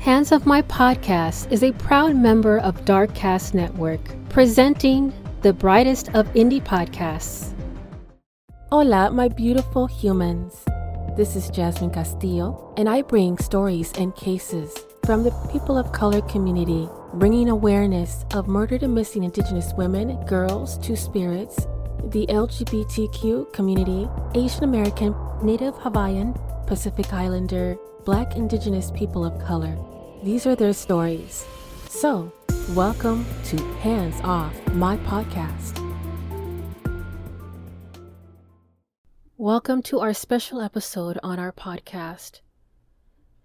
Hands Off My Podcast is a proud member of Darkcast Network, presenting the brightest of indie podcasts. Hola, my beautiful humans. This is Jasmine Castillo, and I bring stories and cases from the people of color community, bringing awareness of murdered and missing Indigenous women, girls, two spirits, the LGBTQ community, Asian American, Native Hawaiian, Pacific Islander, Black Indigenous people of color. These are their stories. So, welcome to Hands Off, my podcast. Welcome to our special episode on our podcast.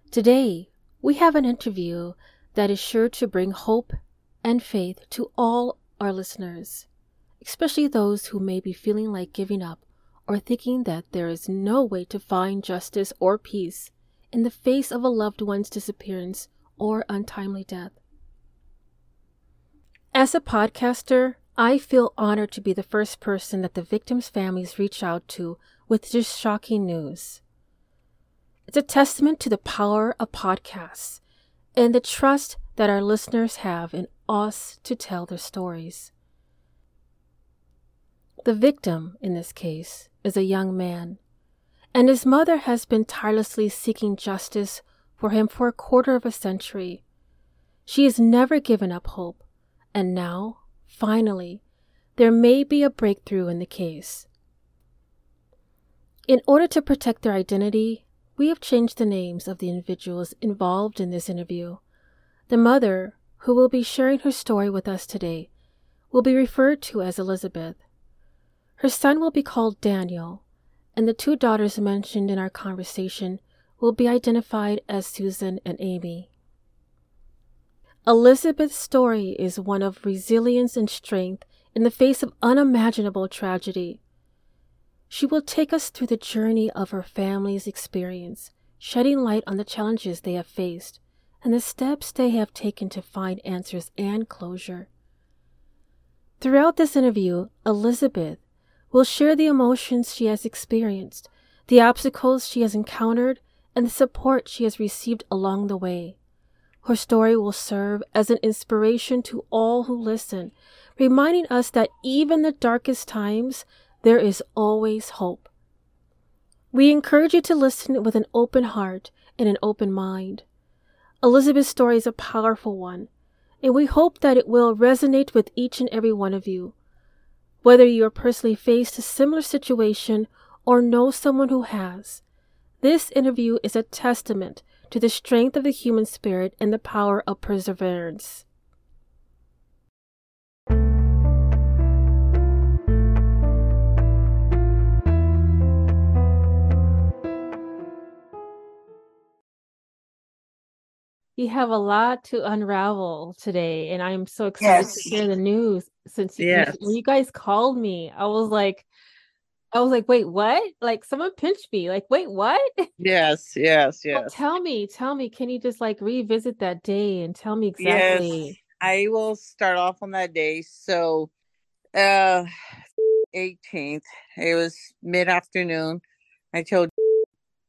Today, we have an interview that is sure to bring hope and faith to all our listeners, especially those who may be feeling like giving up or thinking that there is no way to find justice or peace in the face of a loved one's disappearance or untimely death. As a podcaster, I feel honored to be the first person that the victims' families reach out to with this shocking news. It's a testament to the power of podcasts and the trust that our listeners have in us to tell their stories. The victim, in this case, is a young man, and his mother has been tirelessly seeking justice for him for a quarter of a century. She has never given up hope, and now, finally, there may be a breakthrough in the case. In order to protect their identity, we have changed the names of the individuals involved in this interview. The mother, who will be sharing her story with us today, will be referred to as Elizabeth. Her son will be called Daniel, and the two daughters mentioned in our conversation will be identified as Susan and Amy. Elizabeth's story is one of resilience and strength in the face of unimaginable tragedy. She will take us through the journey of her family's experience, shedding light on the challenges they have faced and the steps they have taken to find answers and closure. Throughout this interview, Elizabeth will share the emotions she has experienced, the obstacles she has encountered, and the support she has received along the way. Her story will serve as an inspiration to all who listen, reminding us that even the darkest times, there is always hope. We encourage you to listen with an open heart and an open mind. Elizabeth's story is a powerful one, and we hope that it will resonate with each and every one of you. Whether you are personally faced a similar situation or know someone who has, this interview is a testament to the strength of the human spirit and the power of perseverance. You have a lot to unravel today, and I'm so excited yes. to hear the news. Since yes. when you guys called me, I was like, I was like, wait, what? Like someone pinched me. Like, wait, what? Yes, yes, yes. Well, tell me, tell me, can you just like revisit that day and tell me exactly? Yes, I will start off on that day. So, uh, 18th, it was mid afternoon. I told,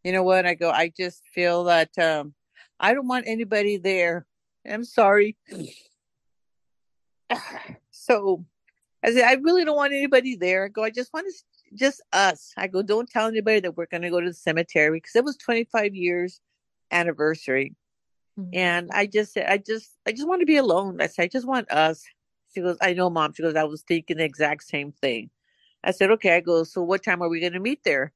you know what? I go, I just feel that um, I don't want anybody there. I'm sorry. so I said, I really don't want anybody there. I go, I just want to just us. I go, don't tell anybody that we're going to go to the cemetery because it was 25 years anniversary. Mm-hmm. And I just said, I just, I just want to be alone. I said, I just want us. She goes, I know, mom. She goes, I was thinking the exact same thing. I said, okay. I go, so what time are we going to meet there?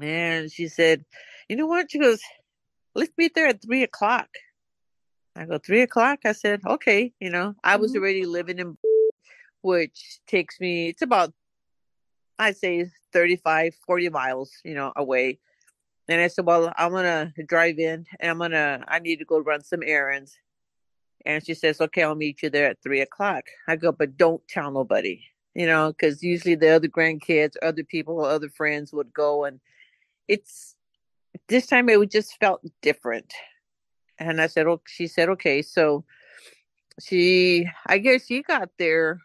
And she said, you know what? She goes, let's meet there at three o'clock. I go, three o'clock? I said, okay. You know, I was mm-hmm. already living in, which takes me, it's about I'd say 35, 40 miles, you know, away. And I said, Well, I'm gonna drive in and I'm gonna I need to go run some errands. And she says, Okay, I'll meet you there at three o'clock. I go, but don't tell nobody, you know, because usually the other grandkids, other people, other friends would go and it's this time it just felt different. And I said, Oh, she said, Okay. So she I guess she got there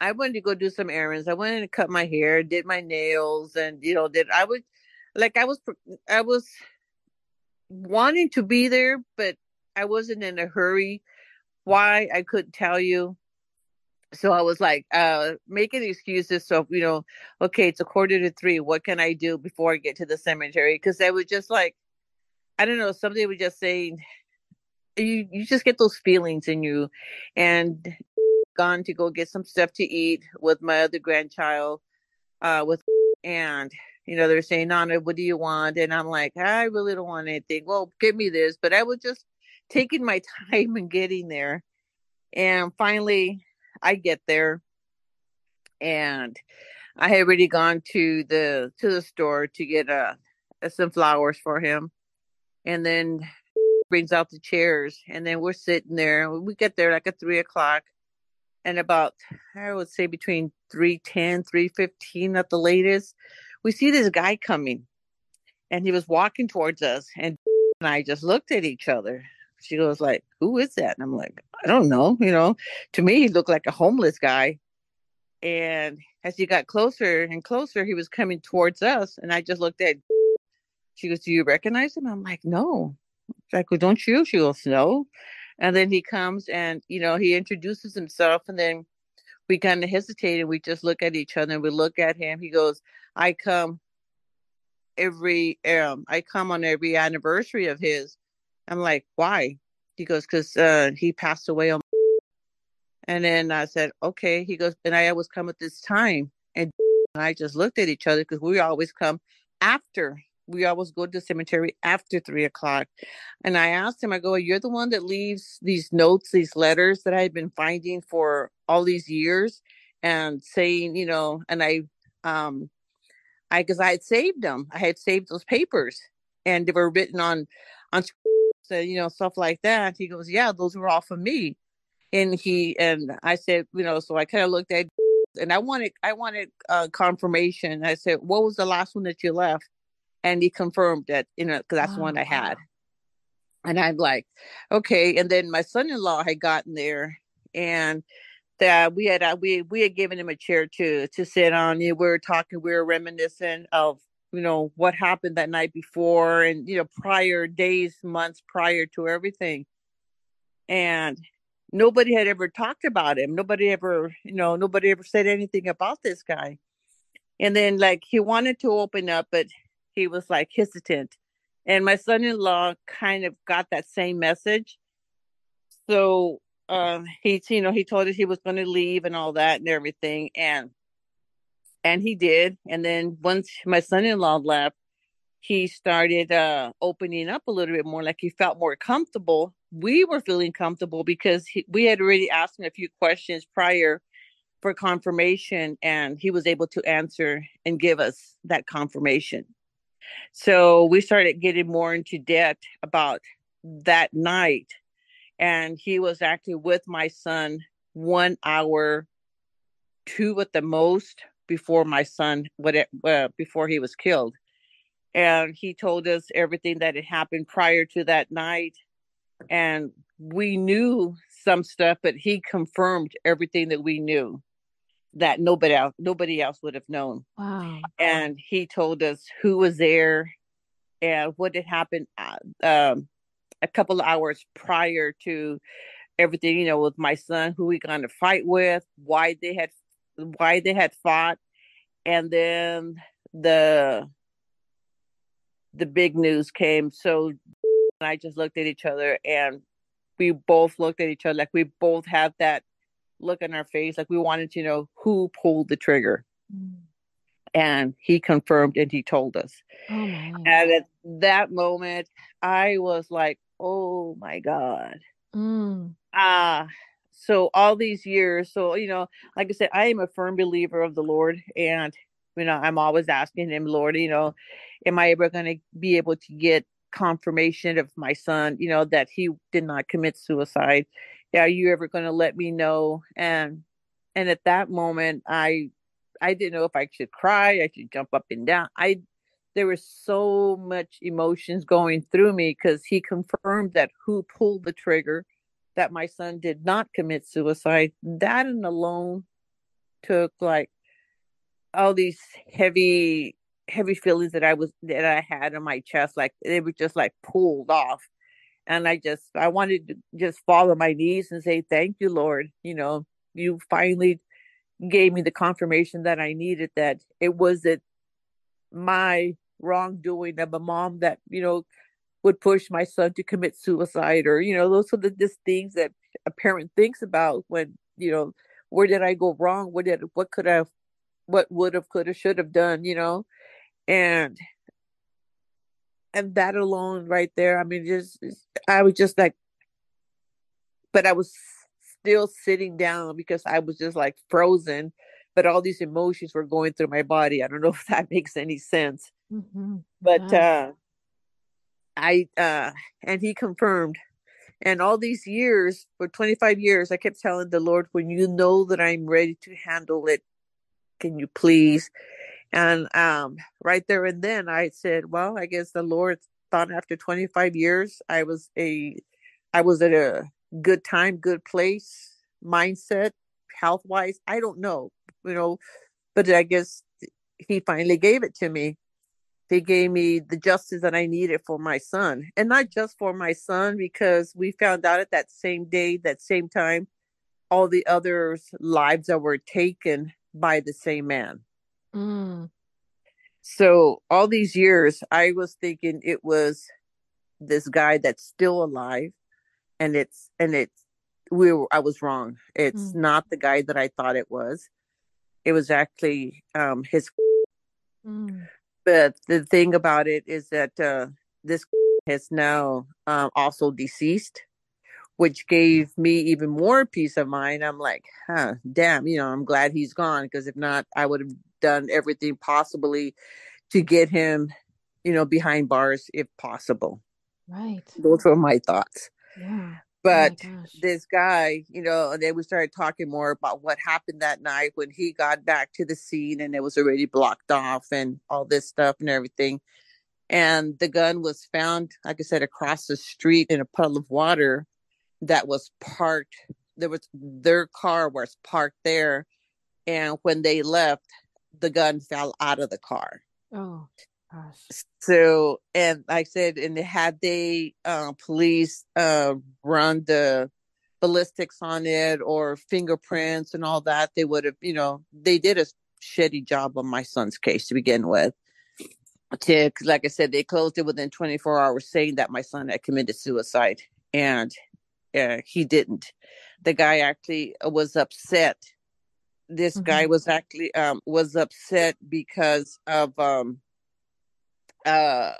I wanted to go do some errands. I went and cut my hair, did my nails, and you know, did I was like I was I was wanting to be there, but I wasn't in a hurry. Why I couldn't tell you. So I was like, uh, making excuses. So, you know, okay, it's a quarter to three. What can I do before I get to the cemetery? Because I was just like, I don't know, somebody was just saying, you, you just get those feelings in you. And gone to go get some stuff to eat with my other grandchild, uh, with, and you know, they're saying, Nana, what do you want? And I'm like, I really don't want anything. Well, give me this. But I was just taking my time and getting there. And finally, I get there and I had already gone to the to the store to get uh, some flowers for him. And then brings out the chairs and then we're sitting there. We get there like at three o'clock and about I would say between 310, 315 at the latest, we see this guy coming and he was walking towards us and, and I just looked at each other. She goes like, Who is that? And I'm like, I don't know. You know, to me he looked like a homeless guy. And as he got closer and closer, he was coming towards us. And I just looked at she goes, Do you recognize him? I'm like, No. like, well, don't you? She goes, No. And then he comes and, you know, he introduces himself and then we kind of hesitate and we just look at each other and we look at him. He goes, I come every um I come on every anniversary of his. I'm like, why? He goes, because uh, he passed away on. And then I said, okay. He goes, and I always come at this time. And I just looked at each other because we always come after. We always go to the cemetery after three o'clock. And I asked him, I go, you're the one that leaves these notes, these letters that I've been finding for all these years and saying, you know, and I um I because I had saved them. I had saved those papers, and they were written on on so, you know stuff like that. He goes, "Yeah, those were all for me." And he and I said, you know, so I kind of looked at, and I wanted I wanted uh, confirmation. I said, "What was the last one that you left?" And he confirmed that, you know, because that's oh, the one I had. And I'm like, okay. And then my son-in-law had gotten there, and that we had uh, we we had given him a chair to to sit on. You we were talking, we were reminiscing of you know what happened that night before, and you know prior days, months prior to everything, and nobody had ever talked about him. Nobody ever, you know, nobody ever said anything about this guy. And then like he wanted to open up, but he was like hesitant. And my son-in-law kind of got that same message. So um he you know he told us he was going to leave and all that and everything and and he did. And then once my son-in-law left he started uh opening up a little bit more like he felt more comfortable. We were feeling comfortable because he, we had already asked him a few questions prior for confirmation and he was able to answer and give us that confirmation. So we started getting more into debt about that night and he was actually with my son one hour, two at the most before my son what uh, before he was killed. And he told us everything that had happened prior to that night. And we knew some stuff but he confirmed everything that we knew that nobody else nobody else would have known. Wow. And he told us who was there and what had happened uh, um, a couple of hours prior to everything, you know, with my son, who we going to fight with, why they had why they had fought, and then the the big news came. So I just looked at each other and we both looked at each other like we both had that look in our face, like we wanted to know who pulled the trigger. Mm. And he confirmed and he told us. Oh, and at that moment, I was like, oh my god mm. uh so all these years so you know like i said i am a firm believer of the lord and you know i'm always asking him lord you know am i ever going to be able to get confirmation of my son you know that he did not commit suicide? Are you ever going to let me know? And and at that moment i i didn't know if i should cry i should jump up and down. I there was so much emotions going through me because he confirmed that who pulled the trigger that my son did not commit suicide that and alone took like all these heavy heavy feelings that I was that I had in my chest, like they were just like pulled off. And I just I wanted to just fall on my knees and say, Thank you, Lord. You know, you finally gave me the confirmation that I needed that it wasn't my wrongdoing of a mom that, you know, would push my son to commit suicide or, you know, those are the just things that a parent thinks about when, you know, where did I go wrong? What did what could I have what would have, could have, should have done, you know? And and that alone right there, I mean, just I was just like but I was still sitting down because I was just like frozen, but all these emotions were going through my body. I don't know if that makes any sense. Mm-hmm. But uh I uh and he confirmed. And all these years for 25 years I kept telling the Lord when you know that I'm ready to handle it can you please? And um right there and then I said well I guess the Lord thought after 25 years I was a I was at a good time good place mindset health wise I don't know you know but I guess he finally gave it to me they gave me the justice that I needed for my son. And not just for my son, because we found out at that same day, that same time, all the others' lives that were taken by the same man. Mm. So all these years, I was thinking it was this guy that's still alive, and it's and it's we were, I was wrong. It's mm. not the guy that I thought it was. It was actually um, his. Mm. But the thing about it is that uh, this has now um, also deceased, which gave me even more peace of mind. I'm like, huh, damn, you know, I'm glad he's gone because if not, I would have done everything possibly to get him, you know, behind bars if possible. Right. Those were my thoughts. Yeah. Oh but oh this guy, you know, and then we started talking more about what happened that night when he got back to the scene and it was already blocked off and all this stuff and everything. And the gun was found, like I said, across the street in a puddle of water that was parked. There was their car was parked there. And when they left, the gun fell out of the car. Oh. Gosh. So, and like I said, and had they uh, police uh, run the ballistics on it or fingerprints and all that, they would have, you know, they did a shitty job on my son's case to begin with. To, like I said, they closed it within 24 hours, saying that my son had committed suicide, and uh, he didn't. The guy actually was upset. This mm-hmm. guy was actually um, was upset because of um, uh,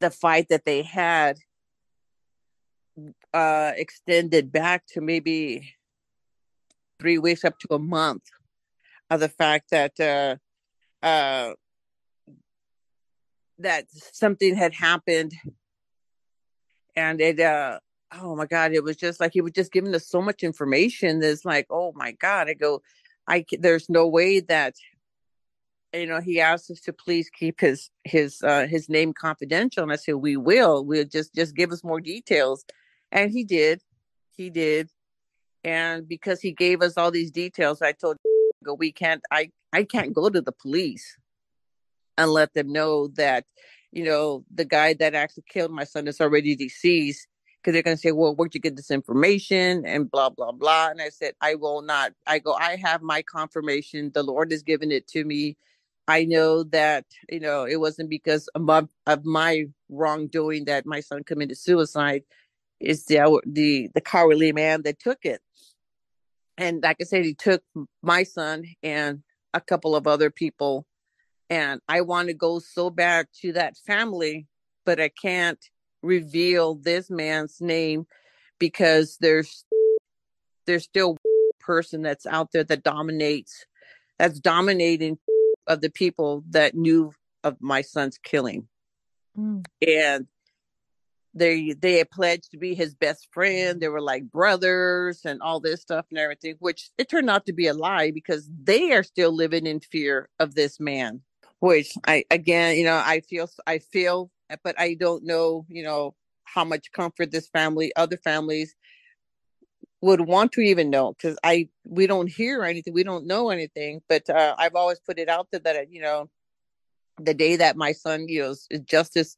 the fight that they had uh, extended back to maybe three weeks up to a month of the fact that uh, uh, that something had happened. And it uh oh my god it was just like he was just giving us so much information that's like oh my god i go i there's no way that you know, he asked us to please keep his his uh, his name confidential, and I said we will. We'll just just give us more details, and he did, he did, and because he gave us all these details, I told go we can't I I can't go to the police and let them know that you know the guy that actually killed my son is already deceased because they're going to say, well, where'd you get this information? And blah, blah, blah. And I said, I will not. I go, I have my confirmation. The Lord has given it to me. I know that you know it wasn't because of my, of my wrongdoing that my son committed suicide. It's the the the cowardly man that took it, and like I said, he took my son and a couple of other people, and I want to go so bad to that family, but I can't reveal this man's name because there's there's still person that's out there that dominates that's dominating of the people that knew of my son's killing. Mm. And they they had pledged to be his best friend. They were like brothers and all this stuff and everything, which it turned out to be a lie because they are still living in fear of this man. Which I again, you know, I feel I feel, but I don't know, you know, how much comfort this family, other families would want to even know because I we don't hear anything, we don't know anything. But uh, I've always put it out there that you know the day that my son, you know, justice,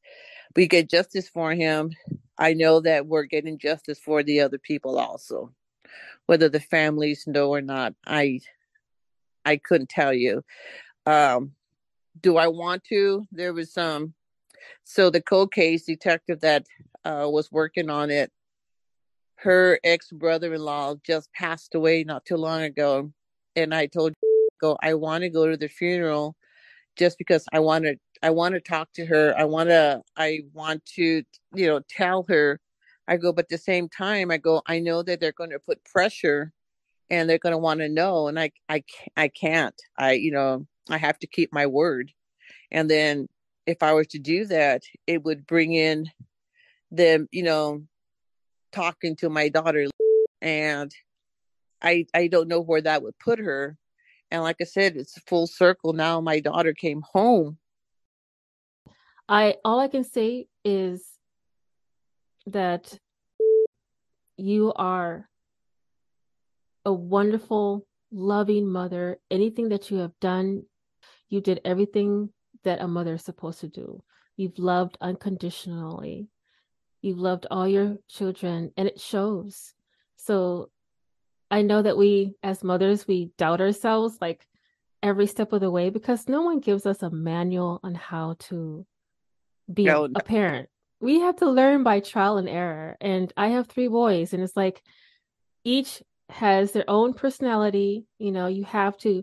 we get justice for him. I know that we're getting justice for the other people also, whether the families know or not. I, I couldn't tell you. Um, do I want to? There was some. Um, so the cold case detective that uh, was working on it, her ex brother in law just passed away not too long ago, and I told go I want to go to the funeral just because I want to I want to talk to her. I want to I want to you know tell her. I go, but at the same time, I go. I know that they're going to put pressure, and they're going to want to know, and I I I can't. I you know I have to keep my word, and then if I were to do that, it would bring in them you know talking to my daughter, and I I don't know where that would put her and like I said, it's full circle now. My daughter came home. I all I can say is that you are a wonderful, loving mother. Anything that you have done, you did everything that a mother is supposed to do. You've loved unconditionally. You've loved all your children, and it shows. So I know that we, as mothers, we doubt ourselves like every step of the way because no one gives us a manual on how to be no, a, parent. We have to learn by trial and error. And I have three boys, and it's like each has their own personality. You know, you have to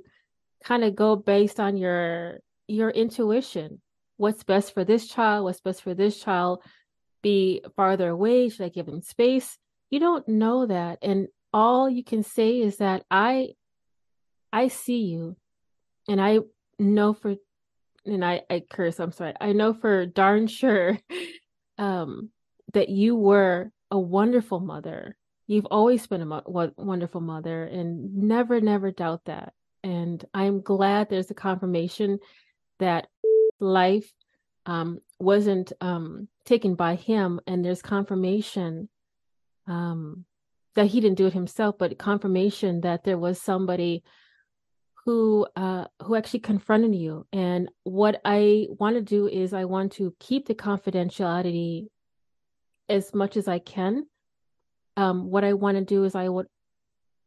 kind of go based on your your intuition. What's best for this child? What's best for this child? Be farther away? Should I give them space? You don't know that. And all you can say is that I I see you and I know for and I I curse, I'm sorry. I know for darn sure um that you were a wonderful mother. You've always been a mo- wonderful mother and never never doubt that. And I'm glad there's a confirmation that life um wasn't um taken by him and there's confirmation um that he didn't do it himself, but confirmation that there was somebody who uh, who actually confronted you. And what I want to do is I want to keep the confidentiality as much as I can. Um, what I want to do is I would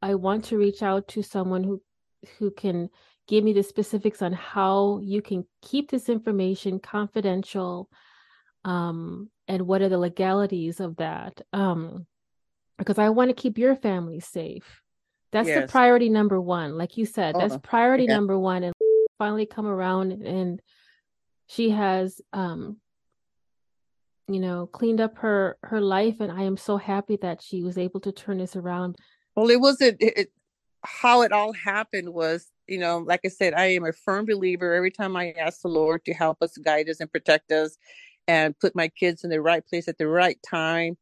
I want to reach out to someone who who can give me the specifics on how you can keep this information confidential um, and what are the legalities of that. Um, because I want to keep your family safe. That's yes. the priority number one. Like you said, that's oh, priority yeah. number one. And finally come around and she has um you know cleaned up her her life and i am so happy that she was able to turn this around well it wasn't it, how it all happened was you know like i said i am a firm believer every time i ask the lord to help us guide us and protect us and put my kids in the right place at the right time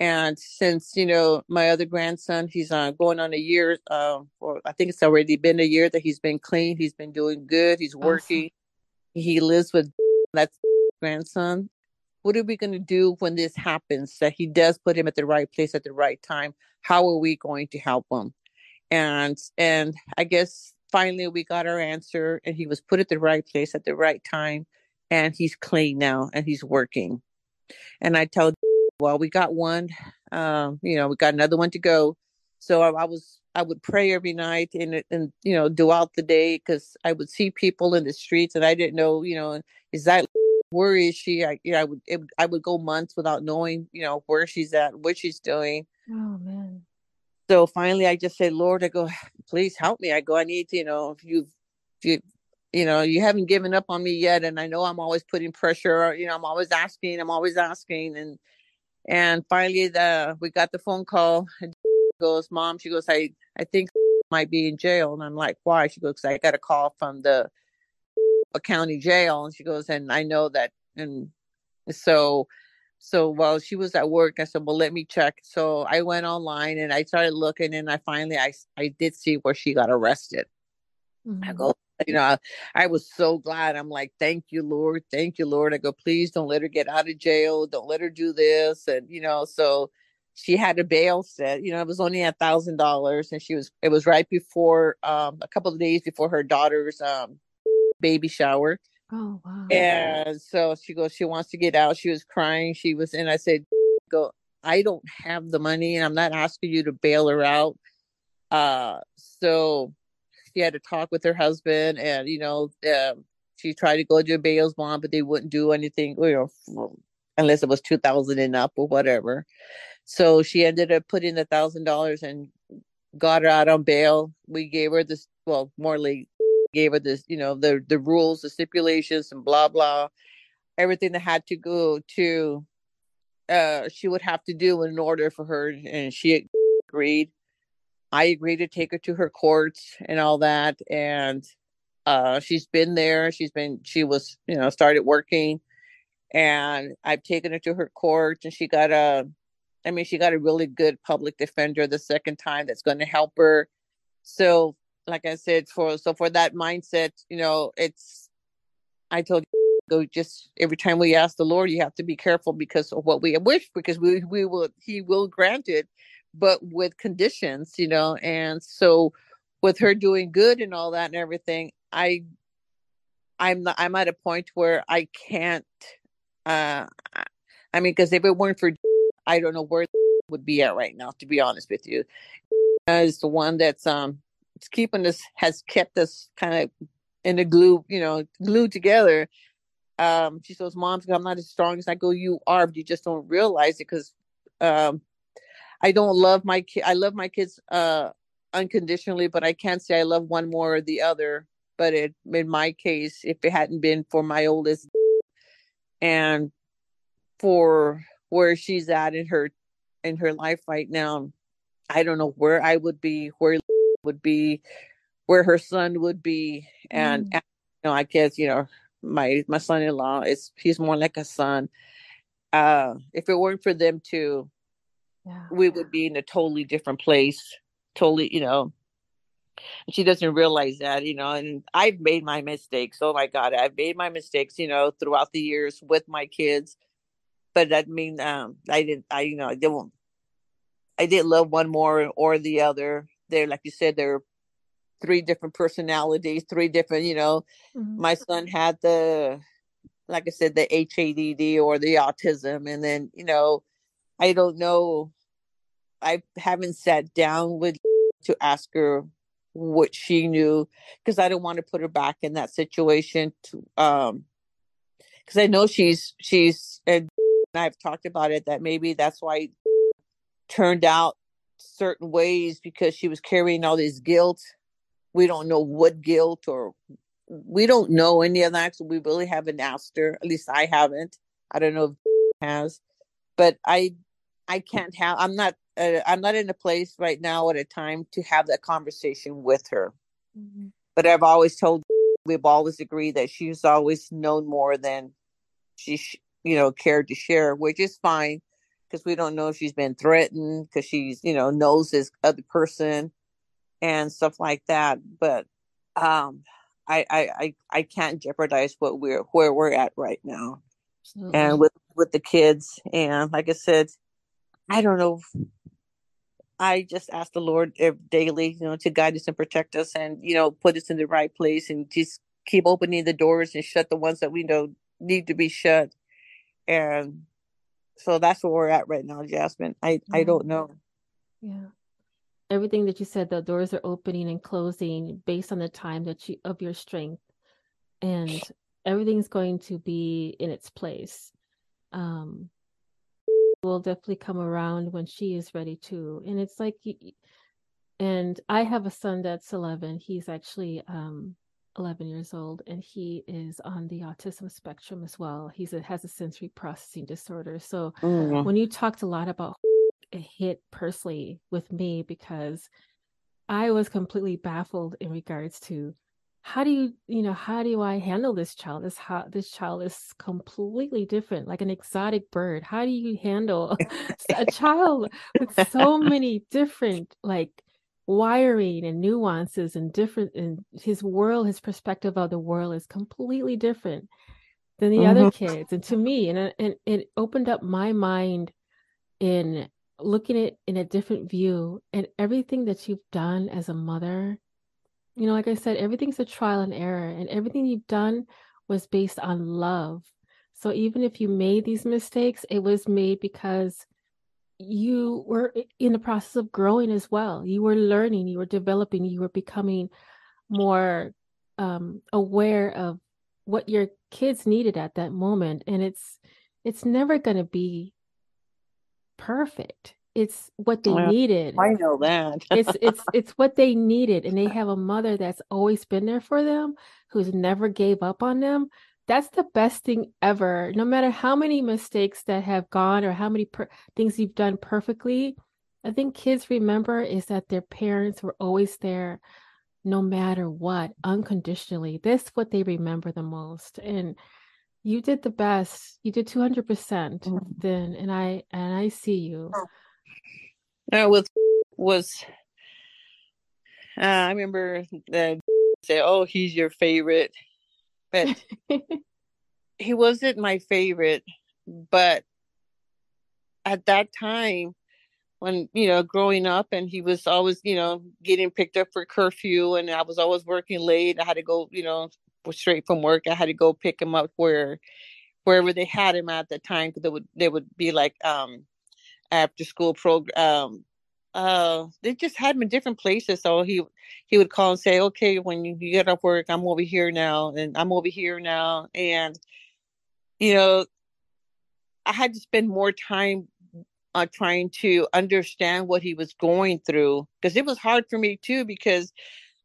and since you know my other grandson, he's uh, going on a year, uh, or I think it's already been a year that he's been clean. He's been doing good. He's working. Awesome. He lives with that's grandson. What are we going to do when this happens? That he does put him at the right place at the right time. How are we going to help him? And and I guess finally we got our answer, and he was put at the right place at the right time, and he's clean now, and he's working. And I tell well, we got one. Um, you know, we got another one to go. So I, I was I would pray every night and and you know throughout the day because I would see people in the streets and I didn't know you know is that where is she? I you know, I would it, I would go months without knowing you know where she's at, what she's doing. Oh man. So finally, I just said, Lord, I go, please help me. I go, I need to, you know, if you, if you, you know, you haven't given up on me yet, and I know I'm always putting pressure. You know, I'm always asking, I'm always asking, and and finally, the we got the phone call. And goes, "Mom," she goes, "I I think might be in jail." And I'm like, "Why?" She goes, "I got a call from the county jail." And she goes, "And I know that." And so, so while she was at work, I said, "Well, let me check." So I went online and I started looking, and I finally I I did see where she got arrested. Mm-hmm. I go, you know, I, I, was so glad. I'm like, thank you, Lord. Thank you, Lord. I go, please don't let her get out of jail. Don't let her do this. And, you know, so she had a bail set, you know, it was only a thousand dollars. And she was, it was right before, um, a couple of days before her daughter's, um, baby shower. Oh wow. And so she goes, she wants to get out. She was crying. She was, and I said, Go, I don't have the money and I'm not asking you to bail her out. Uh so she had to talk with her husband and you know, um, she tried to go to a bail's bond, but they wouldn't do anything, you know, unless it was two thousand and up or whatever. So she ended up putting a thousand dollars and got her out on bail. We gave her this, well, Morley gave her this, you know, the the rules, the stipulations, and blah blah, everything that had to go to, uh, she would have to do in order for her, and she agreed. I agreed to take her to her courts and all that, and uh, she's been there. She's been, she was, you know, started working, and I've taken her to her courts and she got a I mean, she got a really good public defender the second time that's going to help her. So, like I said, for so for that mindset, you know, it's I told you go just every time we ask the Lord, you have to be careful because of what we wish, because we we will He will grant it, but with conditions, you know. And so, with her doing good and all that and everything, I I'm I'm at a point where I can't. uh I mean, because if it weren't for I don't know where would be at right now, to be honest with you. Is the one that's um it's keeping us has kept us kind of in the glue, you know, glued together. Um, she says, "Mom, I'm not as strong as I go. You are, but you just don't realize it because um, I don't love my kid. I love my kids uh unconditionally, but I can't say I love one more or the other. But it, in my case, if it hadn't been for my oldest and for where she's at in her in her life right now i don't know where i would be where would be where her son would be and, mm. and you know i guess you know my my son-in-law is he's more like a son uh if it weren't for them two yeah. we would be in a totally different place totally you know she doesn't realize that you know and i've made my mistakes oh my god i've made my mistakes you know throughout the years with my kids but that mean um I didn't I you know I didn't I didn't love one more or the other. They're like you said, they're three different personalities, three different, you know. Mm-hmm. My son had the like I said, the HADD or the autism, and then, you know, I don't know. I haven't sat down with to ask her what she knew because I don't want to put her back in that situation to um because I know she's she's and I've talked about it that maybe that's why turned out certain ways because she was carrying all this guilt. We don't know what guilt or we don't know any of that. So we really haven't asked her. At least I haven't. I don't know if has, but I I can't have. I'm not. Uh, I'm not in a place right now at a time to have that conversation with her. Mm-hmm. But I've always told. We've always agreed that she's always known more than she you know, cared to share, which is fine because we don't know if she's been threatened because she's, you know, knows this other person and stuff like that. But um I I I, I can't jeopardize what we're where we're at right now. Absolutely. And with with the kids and like I said, I don't know I just ask the Lord daily, you know, to guide us and protect us and, you know, put us in the right place and just keep opening the doors and shut the ones that we know need to be shut. And so that's where we're at right now jasmine. I mm-hmm. i don't know. Yeah. Everything that you said the doors are opening and closing based on the time that you of your strength. And everything's going to be in its place. Um will definitely come around when she is ready to. And it's like and i have a son that's 11 he's actually um 11 years old and he is on the autism spectrum as well. He's a, has a sensory processing disorder. So mm. when you talked a lot about it hit personally with me because i was completely baffled in regards to how do you you know how do i handle this child? This how this child is completely different like an exotic bird. How do you handle a child with so many different like wiring and nuances and different and his world his perspective of the world is completely different than the mm-hmm. other kids. And to me and, and it opened up my mind in looking at in a different view and everything that you've done as a mother you know like i said everything's a trial and error and everything you've done was based on love. So even if you made these mistakes, it was made because you were in the process of growing as well. You were learning, you were developing, you were becoming more um, aware of what your kids needed at that moment. And it's it's never going to be perfect. It's what they well, needed. I know that. it's it's it's what they needed, and they have a mother that's always been there for them, who's never gave up on them that's the best thing ever. No matter how many mistakes that have gone or how many per- things you've done perfectly, I think kids remember is that their parents were always there no matter what, unconditionally. That's what they remember the most. And you did the best. You did 200% mm-hmm. then and I and I see you. Now with was uh, I remember that say, "Oh, he's your favorite." but he wasn't my favorite. But at that time, when you know growing up and he was always you know getting picked up for curfew and i was always working late i had to go you know straight from work i had to go pick him up where wherever they had him at the time because they would they would be like um after school program um uh they just had him in different places. So he he would call and say okay when you get off work i'm over here now and i'm over here now. And you know i had to spend more time uh, trying to understand what he was going through because it was hard for me too because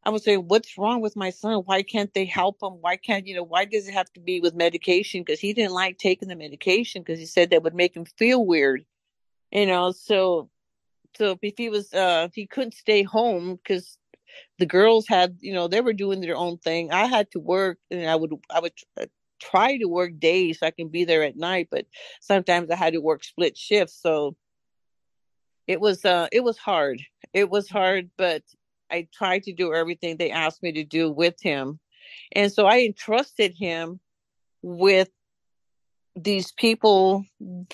i was saying what's wrong with my son? Why can't they help him? Why can't you know why does it have to be with medication? Because he didn't like taking the medication because he said that would make him feel weird you know so so if he was uh he couldn't stay home because the girls had you know they were doing their own thing. I had to work and i would i would uh, try to work days so i can be there at night but sometimes i had to work split shifts so it was uh it was hard. It was hard but i tried to do everything they asked me to do with him. And so i entrusted him with these people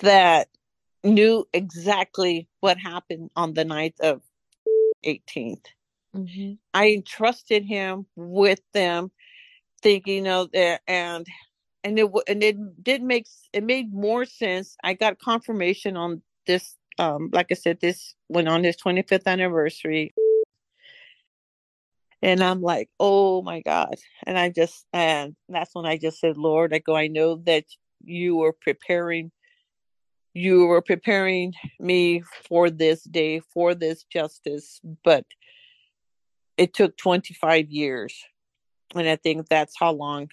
that knew exactly what happened on the night of 18th. Mm-hmm. I entrusted him with them, thinking, of that and and it and it did make it made more sense. I got confirmation on this. Um, like I said, this went on his 25th anniversary, and I'm like, oh my god! And I just and that's when I just said, Lord, I go, I know that you were preparing you were preparing me for this day, for this justice, but it took 25 years. And I think that's how long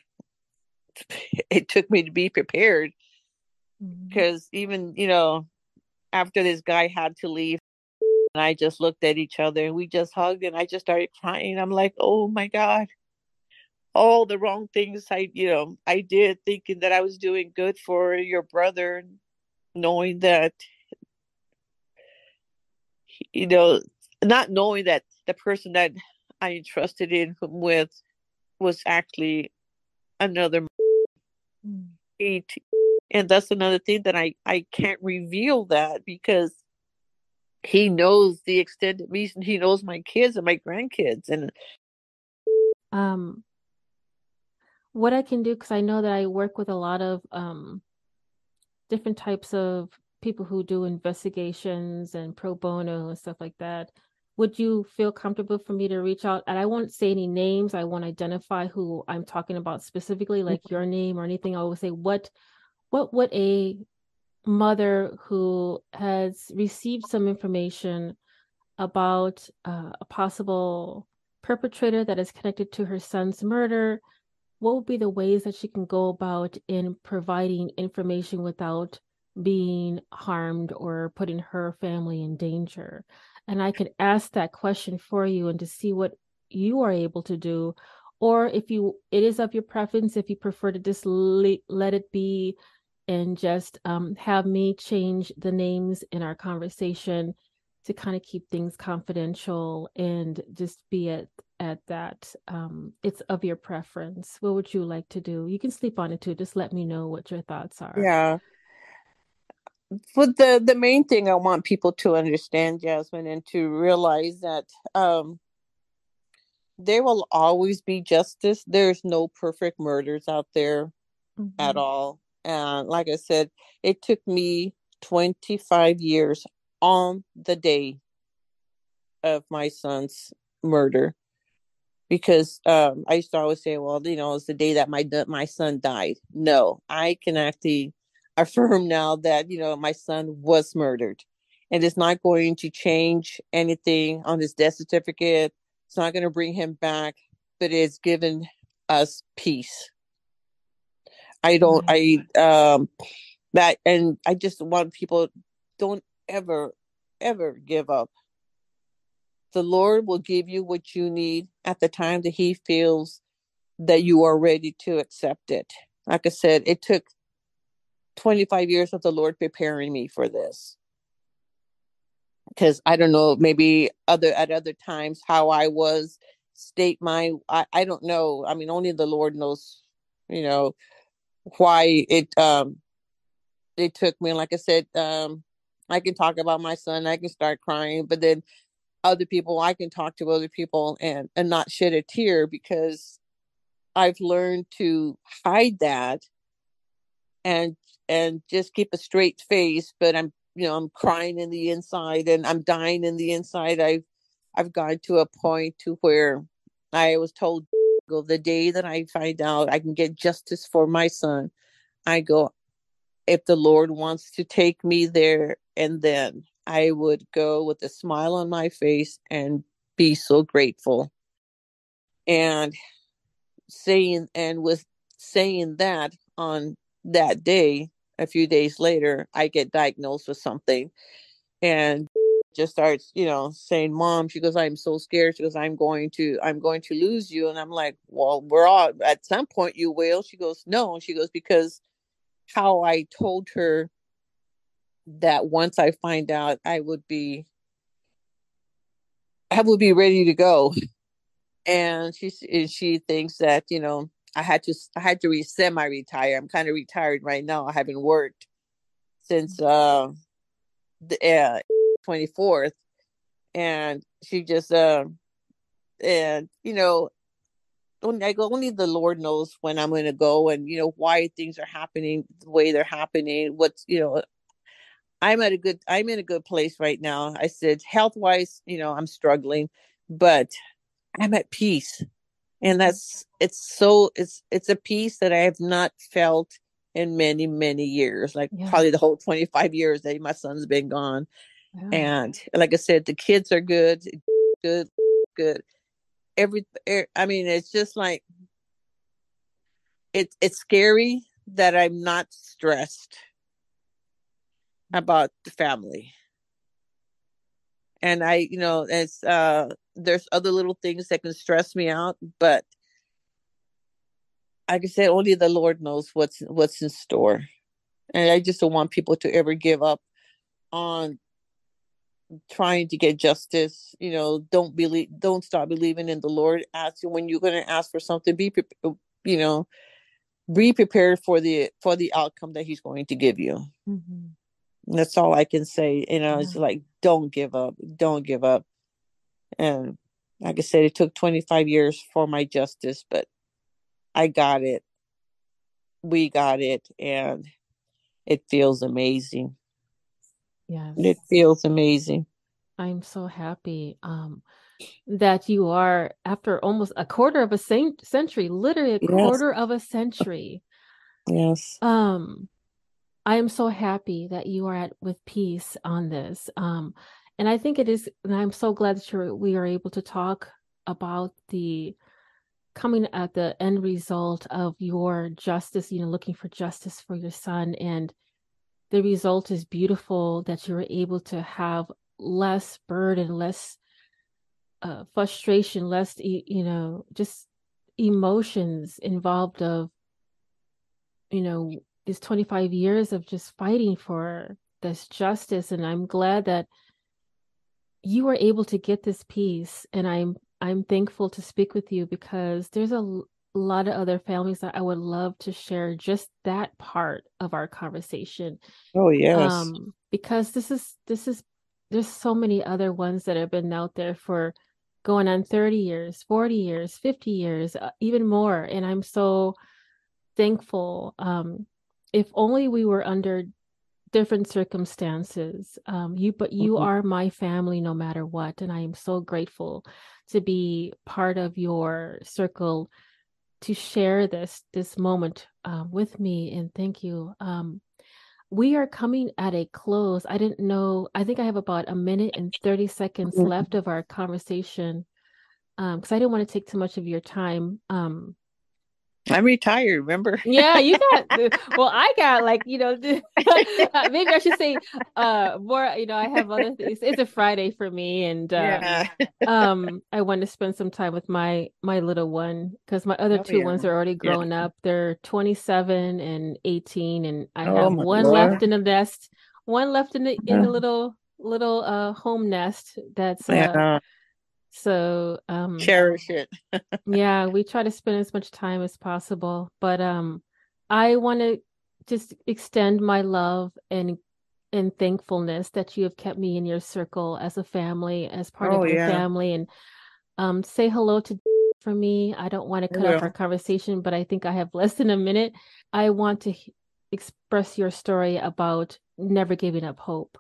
it took me to be prepared. Because mm-hmm. even, you know, after this guy had to leave, and I just looked at each other and we just hugged and I just started crying. I'm like, oh my God. All the wrong things I, you know, I did thinking that I was doing good for your brother knowing that you know not knowing that the person that i entrusted in with was actually another mm. and that's another thing that i i can't reveal that because he knows the extended reason he knows my kids and my grandkids and um what i can do because i know that i work with a lot of um different types of people who do investigations and pro bono and stuff like that. Would you feel comfortable for me to reach out? And i won't say any names. I won't identify who i'm talking about specifically like mm-hmm. your name or anything. I will say what what would a mother who has received some information about uh, a possible perpetrator that is connected to her son's murder what would be the ways that she can go about in providing information without being harmed or putting her family in danger? And I could ask that question for you and to see what you are able to do. Or if you, it is of your preference, if you prefer to just le- let it be and just um, have me change the names in our conversation to kind of keep things confidential and just be at at that um it's of your preference what would you like to do you can sleep on it too just let me know what your thoughts are yeah but the the main thing i want people to understand jasmine and to realize that um there will always be justice. There's no perfect murders out there mm-hmm. at all. And like I said, it took me 25 years on the day of my son's murder because um, I used to always say, well, you know, it's the day that my my son died. No, I can actually affirm now that you know my son was murdered, and it's not going to change anything on his death certificate. It's not going to bring him back, but it's given us peace. I don't. I um that, and I just want people don't ever, ever give up the Lord will give you what you need at the time that He feels that you are ready to accept it. Like I said, it took 25 years of the Lord preparing me for this. Because I don't know, maybe other at other times how I was state my I, I don't know. I mean only the Lord knows, you know, why it um it took me. Like I said, um I can talk about my son, I can start crying, but then other people i can talk to other people and and not shed a tear because i've learned to hide that and and just keep a straight face but i'm you know i'm crying in the inside and i'm dying in the inside. I've i've gone to a point to where i was told the day that i find out i can get justice for my son i go if the lord wants to take me there and then I would go with a smile on my face and be so grateful. And saying, and with saying that on that day, a few days later, I get diagnosed with something and just starts, you know, saying, Mom, she goes, I'm so scared. She goes, I'm going to, I'm going to lose you. And I'm like, Well, we're all at some point you will. She goes, No. She goes, Because how I told her that once I find out, I would be, I would be ready to go. And she she thinks that you know I had to I had to re- semi retire. I'm kind of retired right now. I haven't worked since uh the twenty uh, fourth, and she just uh and you know I go only the Lord knows when I'm going to go and you know why things are happening the way they're happening. What's you know I'm at a good I'm in a good place right now. I said health wise, you know, I'm struggling, but I'm at peace. And that's it's so it's it's a peace that I have not felt in many, many years, like yeah. probably the whole 25 years that my son's been gone. And like I said, the kids are good, good, good. Every I mean, it's just like it's it's scary that I'm not stressed about the family. And i you know it's uh there's other little things that can stress me out but like i said only the lord knows what's what's in store. And i just don't want people to ever give up on trying to get justice you know don't believe don't stop believing in the lord. Ask you when you're going to ask for something be you know be prepared for the for the outcome that he's going to give you. Mm-hmm. That's all I can say. You know, yeah. it's like, don't give up. Don't give up. And like I said, it took 25 years for my justice, but I got it. We got it. And it feels amazing. Yes. It feels amazing. I'm so happy um, that you are, after almost a quarter of a century, literally a yes. quarter of a century. Yes. Um, I am so happy that you are at with peace on this. Um, and I think it is, and I'm so glad that you're, we are able to talk about the coming at the end result of your justice, you know, looking for justice for your son. And the result is beautiful that you were able to have less burden, less uh, frustration, less, you know, just emotions involved of, you know, these 25 years of just fighting for this justice and i'm glad that you were able to get this peace and i'm i'm thankful to speak with you because there's a lot of other families that i would love to share just that part of our conversation oh yes um because this is this is there's so many other ones that have been out there for going on 30 years, 40 years, 50 years, uh, even more. And I'm so thankful. Um, if only we were under different circumstances. Um, you, but you mm-hmm. are my family no matter what. And I am so grateful to be part of your circle to share this this moment uh, with me and thank you um, we are coming at a close i didn't know i think i have about a minute and 30 seconds mm-hmm. left of our conversation because um, i didn't want to take too much of your time um, I'm retired, remember? yeah, you got well, I got like, you know, maybe I should say uh more, you know, I have other things. It's a Friday for me and uh, yeah. um I want to spend some time with my my little one cuz my other oh, two yeah. ones are already grown yeah. up. They're 27 and 18 and I oh, have one Lord. left in the nest, one left in the in the little little uh home nest that's uh so um cherish it. yeah, we try to spend as much time as possible. But um I want to just extend my love and and thankfulness that you have kept me in your circle as a family, as part oh, of your yeah. family, and um, say hello to for me. I don't want to cut off our conversation, but I think I have less than a minute. I want to express your story about never giving up hope.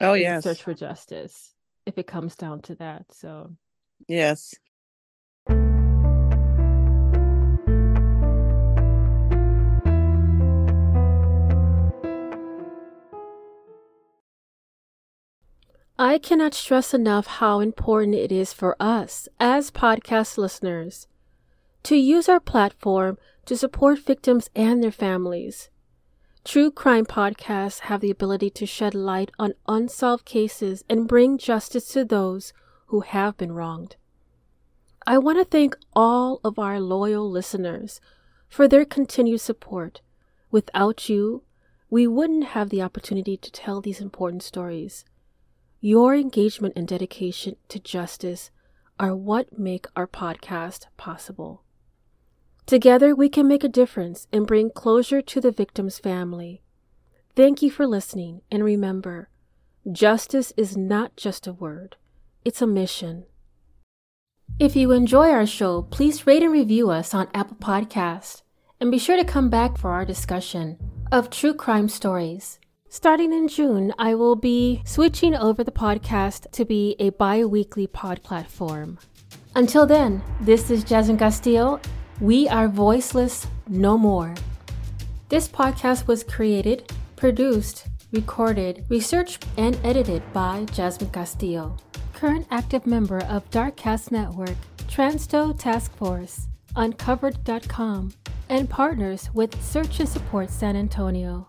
Oh yes, search for justice if it comes down to that. So, yes. I cannot stress enough how important it is for us as podcast listeners to use our platform to support victims and their families. True crime podcasts have the ability to shed light on unsolved cases and bring justice to those who have been wronged. I want to thank all of our loyal listeners for their continued support. Without you, we wouldn't have the opportunity to tell these important stories. Your engagement and dedication to justice are what make our podcast possible. Together, we can make a difference and bring closure to the victim's family. Thank you for listening, and remember, justice is not just a word, it's a mission. If you enjoy our show, please rate and review us on Apple Podcast, and be sure to come back for our discussion of true crime stories. Starting in June, I will be switching over the podcast to be a bi weekly pod platform. Until then, this is Jasmine Castillo we are voiceless no more. This podcast was created, produced, recorded, researched, and edited by Jasmine Castillo, current active member of Darkcast Network, Transto Task Force, Uncovered.com, and partners with Search and Support San Antonio.